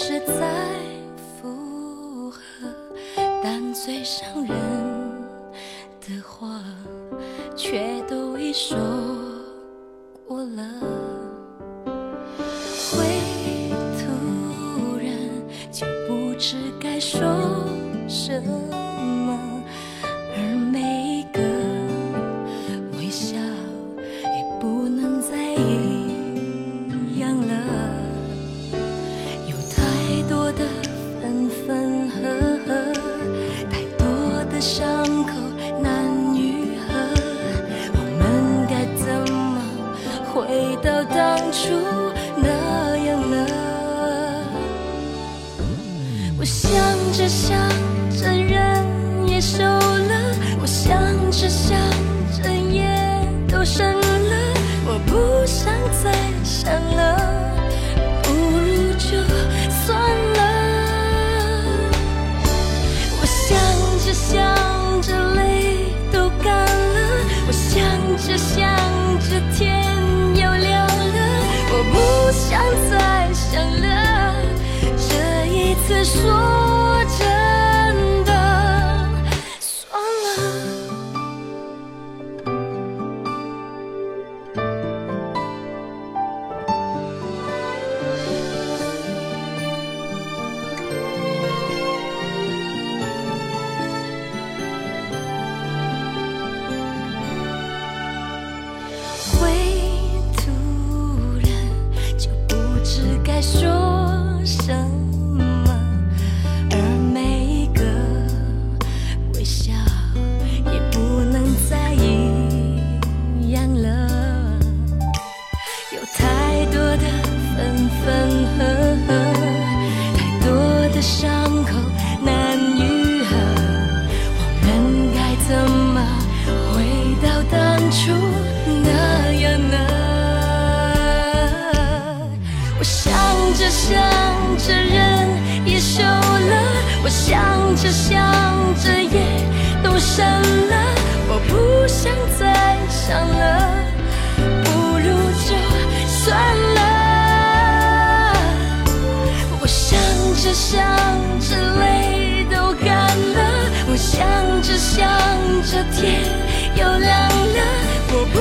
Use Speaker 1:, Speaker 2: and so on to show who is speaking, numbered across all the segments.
Speaker 1: 是在着想着人也瘦了，我想着想着夜都深了，我不想再想了。不如就算了。我想着想着泪都干了，我想着想着天又亮了，我不想再想了。这一次说着想着夜都深了，我不想再想了。不如就算了。我想着想着泪都干了，我想着想着天又亮了，我不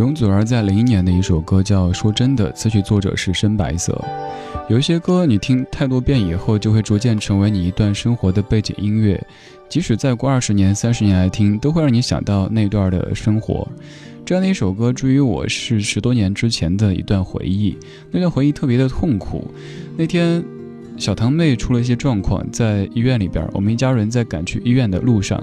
Speaker 2: 容祖儿在零一年的一首歌叫《说真的》，词曲作者是深白色。有一些歌你听太多遍以后，就会逐渐成为你一段生活的背景音乐，即使再过二十年、三十年来听，都会让你想到那段的生活。这样的一首歌，至于我是十多年之前的一段回忆，那段回忆特别的痛苦。那天，小堂妹出了一些状况，在医院里边，我们一家人在赶去医院的路上，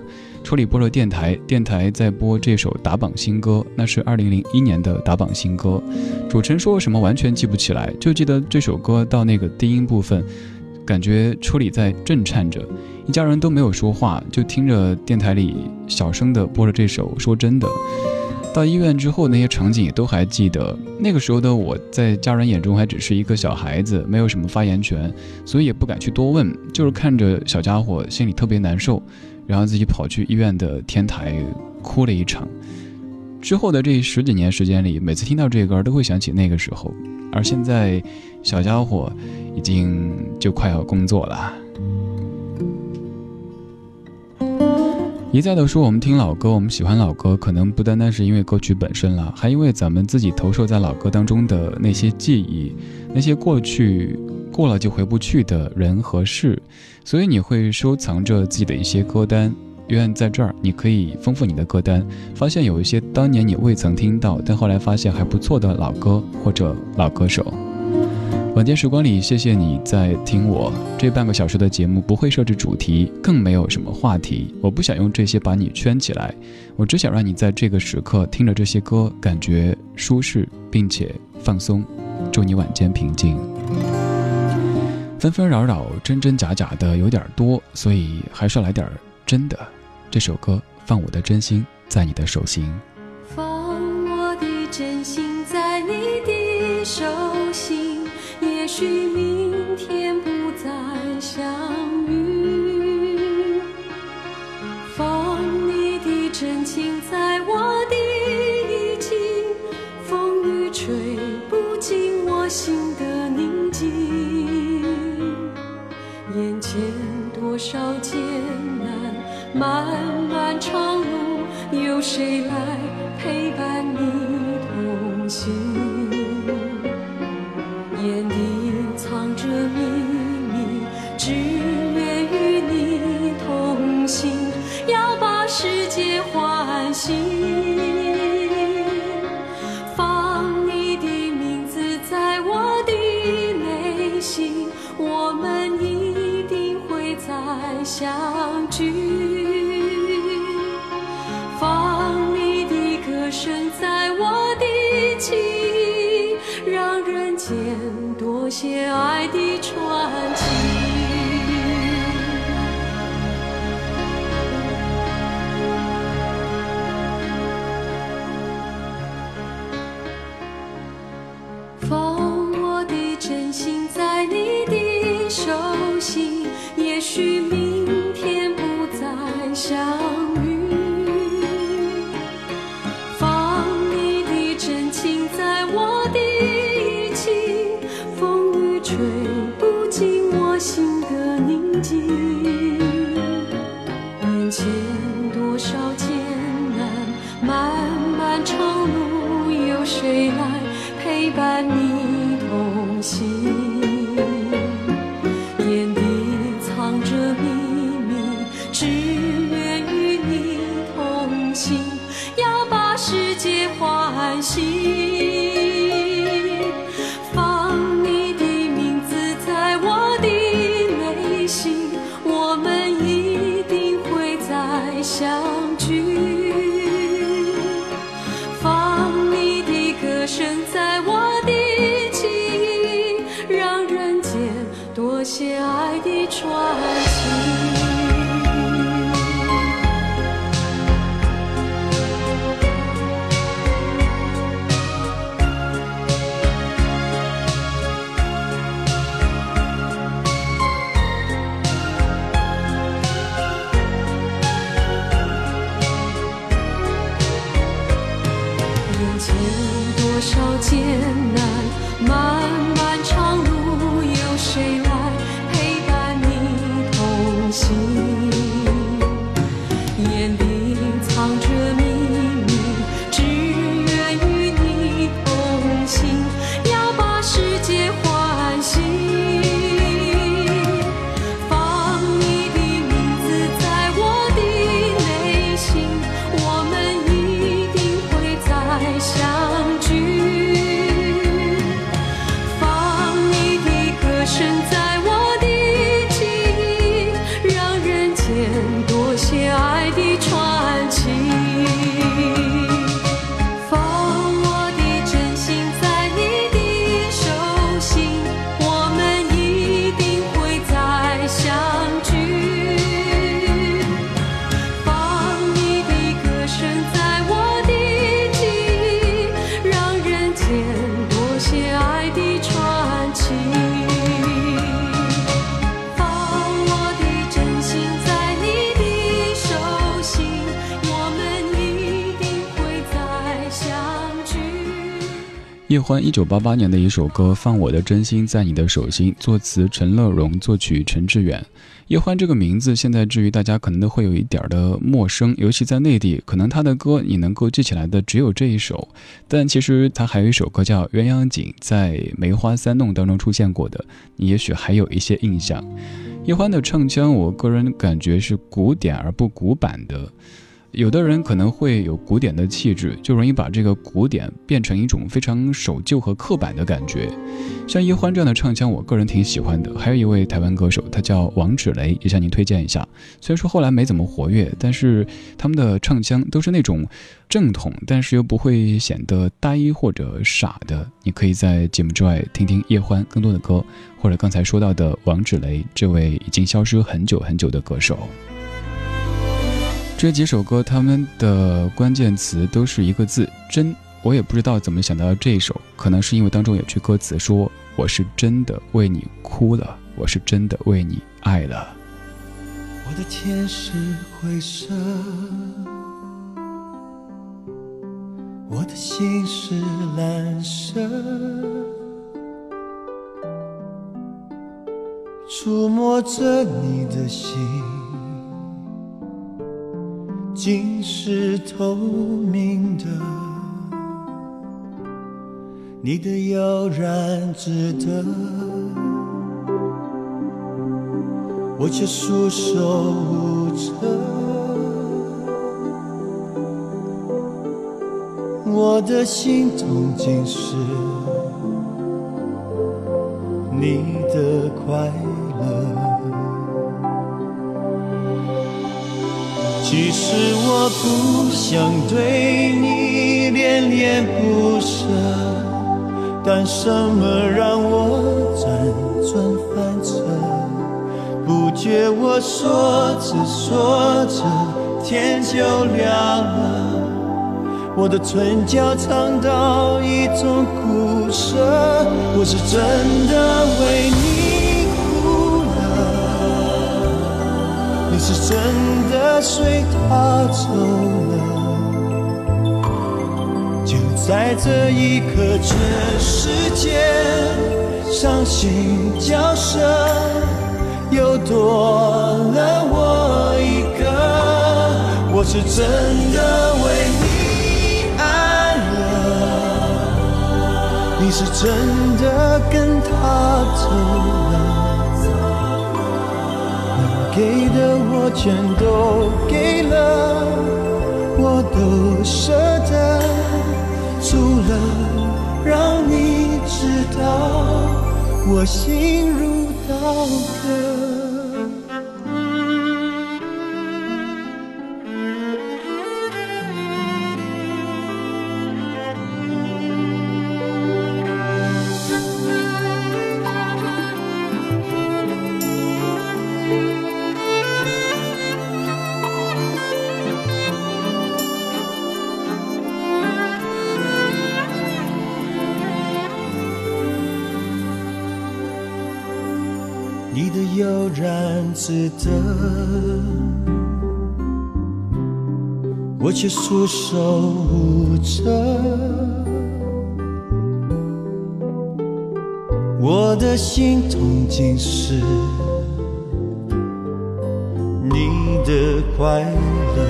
Speaker 2: 车里播了电台，电台在播这首打榜新歌，那是二零零一年的打榜新歌。主持人说什么完全记不起来，就记得这首歌到那个低音部分，感觉车里在震颤着，一家人都没有说话，就听着电台里小声的播着这首《说真的》。到医院之后，那些场景也都还记得。那个时候的我在家人眼中还只是一个小孩子，没有什么发言权，所以也不敢去多问，就是看着小家伙心里特别难受，然后自己跑去医院的天台哭了一场。之后的这十几年时间里，每次听到这歌都会想起那个时候。而现在，小家伙已经就快要工作了。一再的说，我们听老歌，我们喜欢老歌，可能不单单是因为歌曲本身了，还因为咱们自己投射在老歌当中的那些记忆，那些过去过了就回不去的人和事，所以你会收藏着自己的一些歌单。愿在这儿，你可以丰富你的歌单，发现有一些当年你未曾听到，但后来发现还不错的老歌或者老歌手。晚间时光里，谢谢你在听我这半个小时的节目，不会设置主题，更没有什么话题。我不想用这些把你圈起来，我只想让你在这个时刻听着这些歌，感觉舒适并且放松。祝你晚间平静。纷纷扰扰，真真假假的有点多，所以还是来点真的。这首歌，放我的真心在你的手心。
Speaker 3: 放我的真心在你的手心。也许前多少艰难，漫漫长路，有谁来陪伴你同行？I did. 皆欢喜。眼前多少艰难
Speaker 2: 叶欢一九八八年的一首歌《放我的真心在你的手心》，作词陈乐融，作曲陈志远。叶欢这个名字现在至于大家可能都会有一点的陌生，尤其在内地，可能他的歌你能够记起来的只有这一首。但其实他还有一首歌叫《鸳鸯锦》，在《梅花三弄》当中出现过的，你也许还有一些印象。叶欢的唱腔，我个人感觉是古典而不古板的。有的人可能会有古典的气质，就容易把这个古典变成一种非常守旧和刻板的感觉。像叶欢这样的唱腔，我个人挺喜欢的。还有一位台湾歌手，他叫王芷雷，也向您推荐一下。虽然说后来没怎么活跃，但是他们的唱腔都是那种正统，但是又不会显得呆或者傻的。你可以在节目之外听听叶欢更多的歌，或者刚才说到的王芷雷这位已经消失很久很久的歌手。这几首歌，他们的关键词都是一个字“真”。我也不知道怎么想到这一首，可能是因为当中有句歌词说：“我是真的为你哭了，我是真的为你爱了。”
Speaker 4: 我的天是灰色，我的心是蓝色，触摸着你的心。心是透明的，你的悠然自得，我却束手无策。我的心痛竟是你的快乐。其实我不想对你恋恋不舍，但什么让我辗转反侧？不觉我说着说着天就亮了，我的唇角尝到一种苦涩，我是真的为你。你是真的随他走了，就在这一刻，全世界伤心角色又多了我一个。我是真的为你爱了，你是真的跟他走了。给的我全都给了，我都舍得，除了让你知道我心如刀割。你的悠然自得，我却束手无策。我的心痛竟是你的快乐。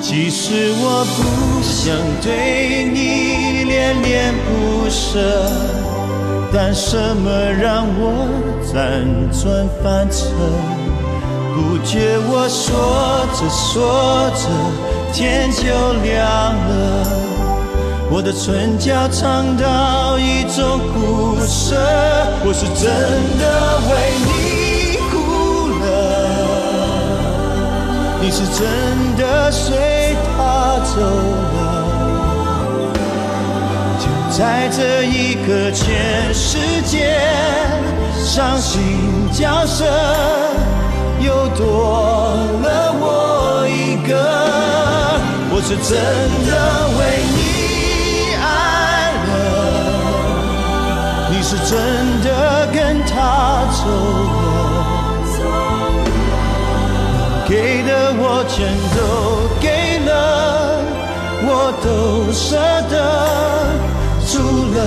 Speaker 4: 其实我不想对你恋恋不舍。但什么让我辗转反侧？不觉我说着说着天就亮了，我的唇角尝到一种苦涩。我是真的为你哭了，你是真的随他走。在这一刻，全世界伤心角色又多了。我一个。我是真的为你爱了，你是真的跟他走了，给的我全都给了。我。
Speaker 5: 都舍得，除了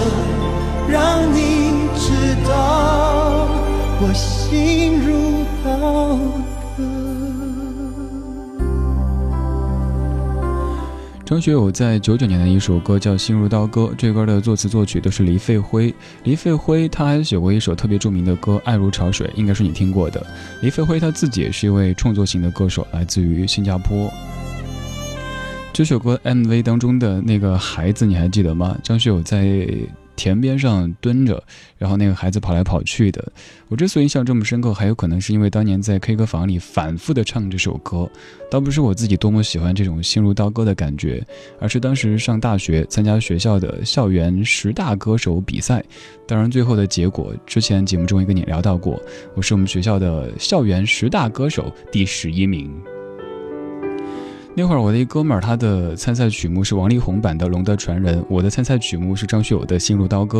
Speaker 5: 让你知道我心如刀割。
Speaker 2: 张学友在九九年的一首歌叫《心如刀割》，这歌的作词作曲都是黎费辉。黎费辉他还写过一首特别著名的歌《爱如潮水》，应该是你听过的。黎费辉他自己也是一位创作型的歌手，来自于新加坡。这首歌 MV 当中的那个孩子你还记得吗？张学友在。田边上蹲着，然后那个孩子跑来跑去的。我之所以印象这么深刻，还有可能是因为当年在 K 歌房里反复的唱这首歌，倒不是我自己多么喜欢这种心如刀割的感觉，而是当时上大学参加学校的校园十大歌手比赛，当然最后的结果之前节目中也跟你聊到过，我是我们学校的校园十大歌手第十一名。那会儿我的一哥们儿，他的参赛曲目是王力宏版的《龙的传人》，我的参赛曲目是张学友的《心如刀割》。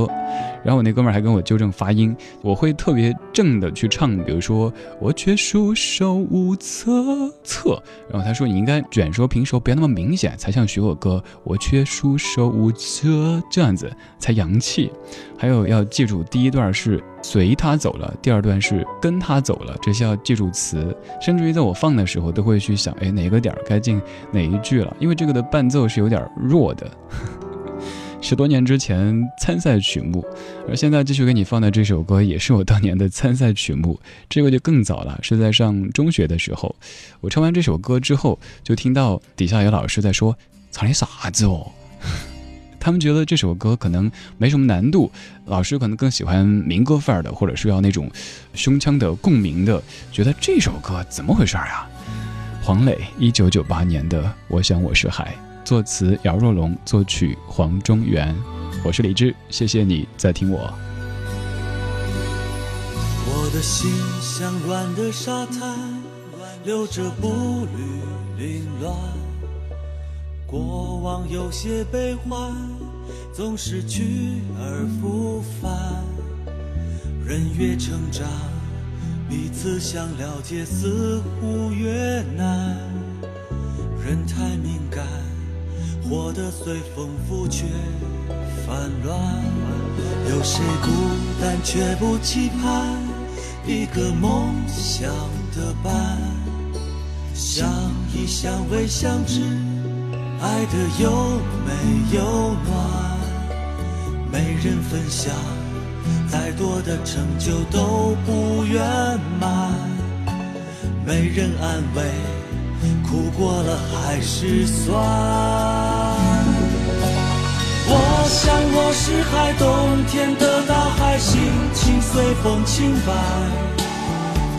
Speaker 2: 然后我那哥们儿还跟我纠正发音，我会特别正的去唱，比如说我却束手无策策。然后他说你应该卷舌平舌，不要那么明显，才像学我哥。我却束手无策，这样子才洋气。还有要记住，第一段是随他走了，第二段是跟他走了，这些要记住词。甚至于在我放的时候，都会去想，哎，哪个点儿该进哪一句了，因为这个的伴奏是有点弱的。十多年之前参赛曲目，而现在继续给你放的这首歌，也是我当年的参赛曲目。这个就更早了，是在上中学的时候。我唱完这首歌之后，就听到底下有老师在说：“唱的啥子哦？”他们觉得这首歌可能没什么难度，老师可能更喜欢民歌范儿的，或者是要那种胸腔的共鸣的。觉得这首歌怎么回事啊？黄磊，一九九八年的《我想我是海》，作词姚若龙，作曲黄中原。我是李志，谢谢你在听我。
Speaker 5: 我的心像软的沙滩，留着步履凌乱。过往有些悲欢，总是去而复返。人越成长，彼此想了解似乎越难。人太敏感，活得随风浮却烦乱。有谁孤单却不期盼一个梦想的伴？相依相偎相知。爱的有没有暖？没人分享，再多的成就都不圆满。没人安慰，苦过了还是酸。我想我是海，冬天的大海，心情随风轻摆。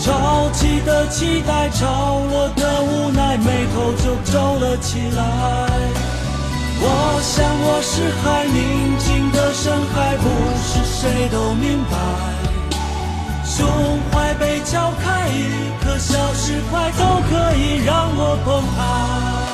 Speaker 5: 潮起的期待，潮落的无奈，眉头就皱了起来。我想我是海，宁静的深海，不是谁都明白。胸怀被敲开，一颗小石块都可以让我澎湃。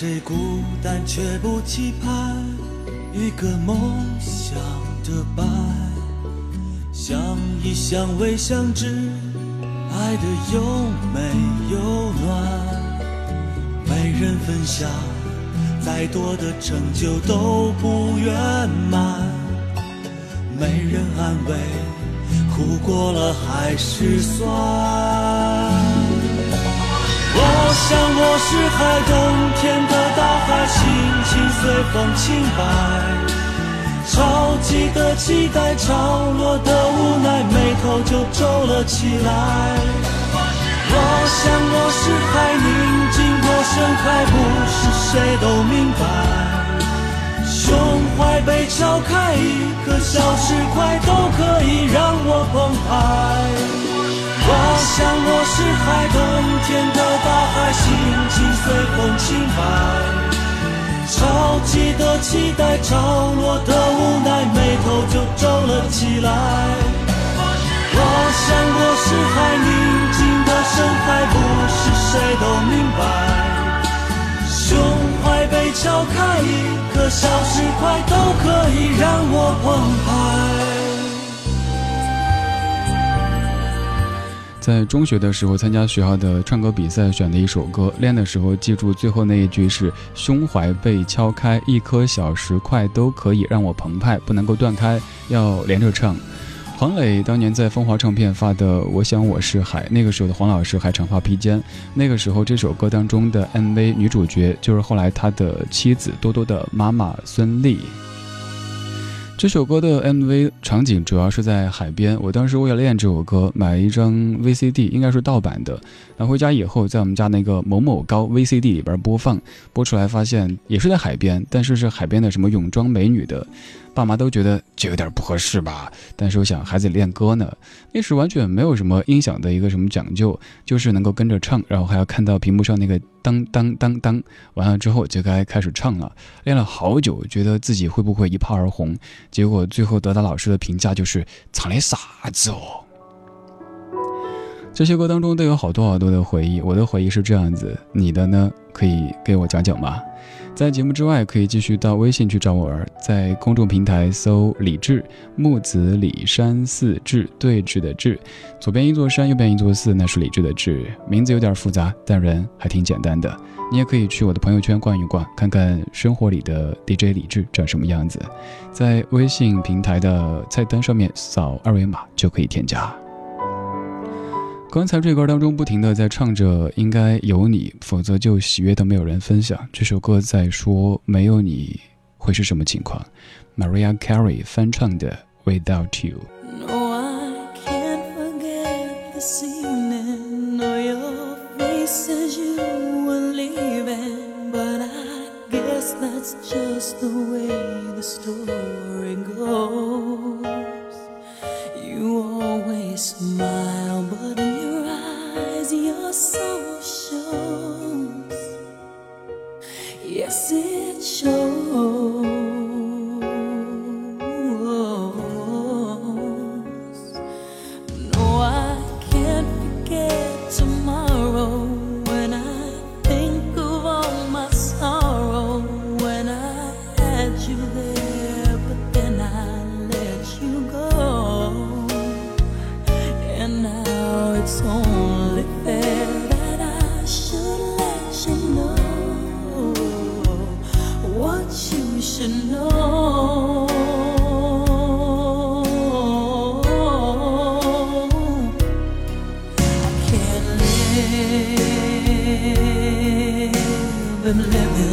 Speaker 5: 谁孤单却不期盼一个梦想的伴？相依相偎相知，爱的有没有暖？没人分享，再多的成就都不圆满。没人安慰，苦过了还是酸。我想我是海，冬天的大海，心情随风轻摆。潮起的期待，潮落的无奈，眉头就皱了起来。我想我是海，宁静过深海，不是谁都明白。胸怀被敲开，一颗小石块都可以让我澎湃。我想我是
Speaker 4: 潮落的无奈，眉头就皱了起来。我想过是海宁静的深海，不是谁都明白。胸怀被敲开，一颗小石块都可以让我澎湃。
Speaker 2: 在中学的时候参加学校的唱歌比赛，选的一首歌，练的时候记住最后那一句是“胸怀被敲开，一颗小石块都可以让我澎湃”，不能够断开，要连着唱。黄磊当年在风华唱片发的《我想我是海》，那个时候的黄老师还长发披肩，那个时候这首歌当中的 MV 女主角就是后来他的妻子多多的妈妈孙俪。这首歌的 MV 场景主要是在海边。我当时为了练这首歌，买了一张 VCD，应该是盗版的。拿回家以后，在我们家那个某某高 VCD 里边播放，播出来发现也是在海边，但是是海边的什么泳装美女的。爸妈都觉得这有点不合适吧，但是我想孩子练歌呢，那时完全没有什么音响的一个什么讲究，就是能够跟着唱，然后还要看到屏幕上那个当当当当，完了之后就该开始唱了。练了好久，觉得自己会不会一炮而红，结果最后得到老师的评价就是唱的啥子哦。这些歌当中都有好多好多的回忆，我的回忆是这样子，你的呢？可以给我讲讲吗？在节目之外，可以继续到微信去找我儿，在公众平台搜“李志木子李山寺志对峙的志”，左边一座山，右边一座寺，那是李志的志。名字有点复杂，但人还挺简单的。你也可以去我的朋友圈逛一逛，看看生活里的 DJ 李志长什么样子。在微信平台的菜单上面扫二维码就可以添加。刚才这歌当中不停的在唱着应该有你，否则就喜悦的没有人分享。这首歌在说没有你会是什么情况？Maria Carey 翻唱的 Without You。
Speaker 1: just the way the story been living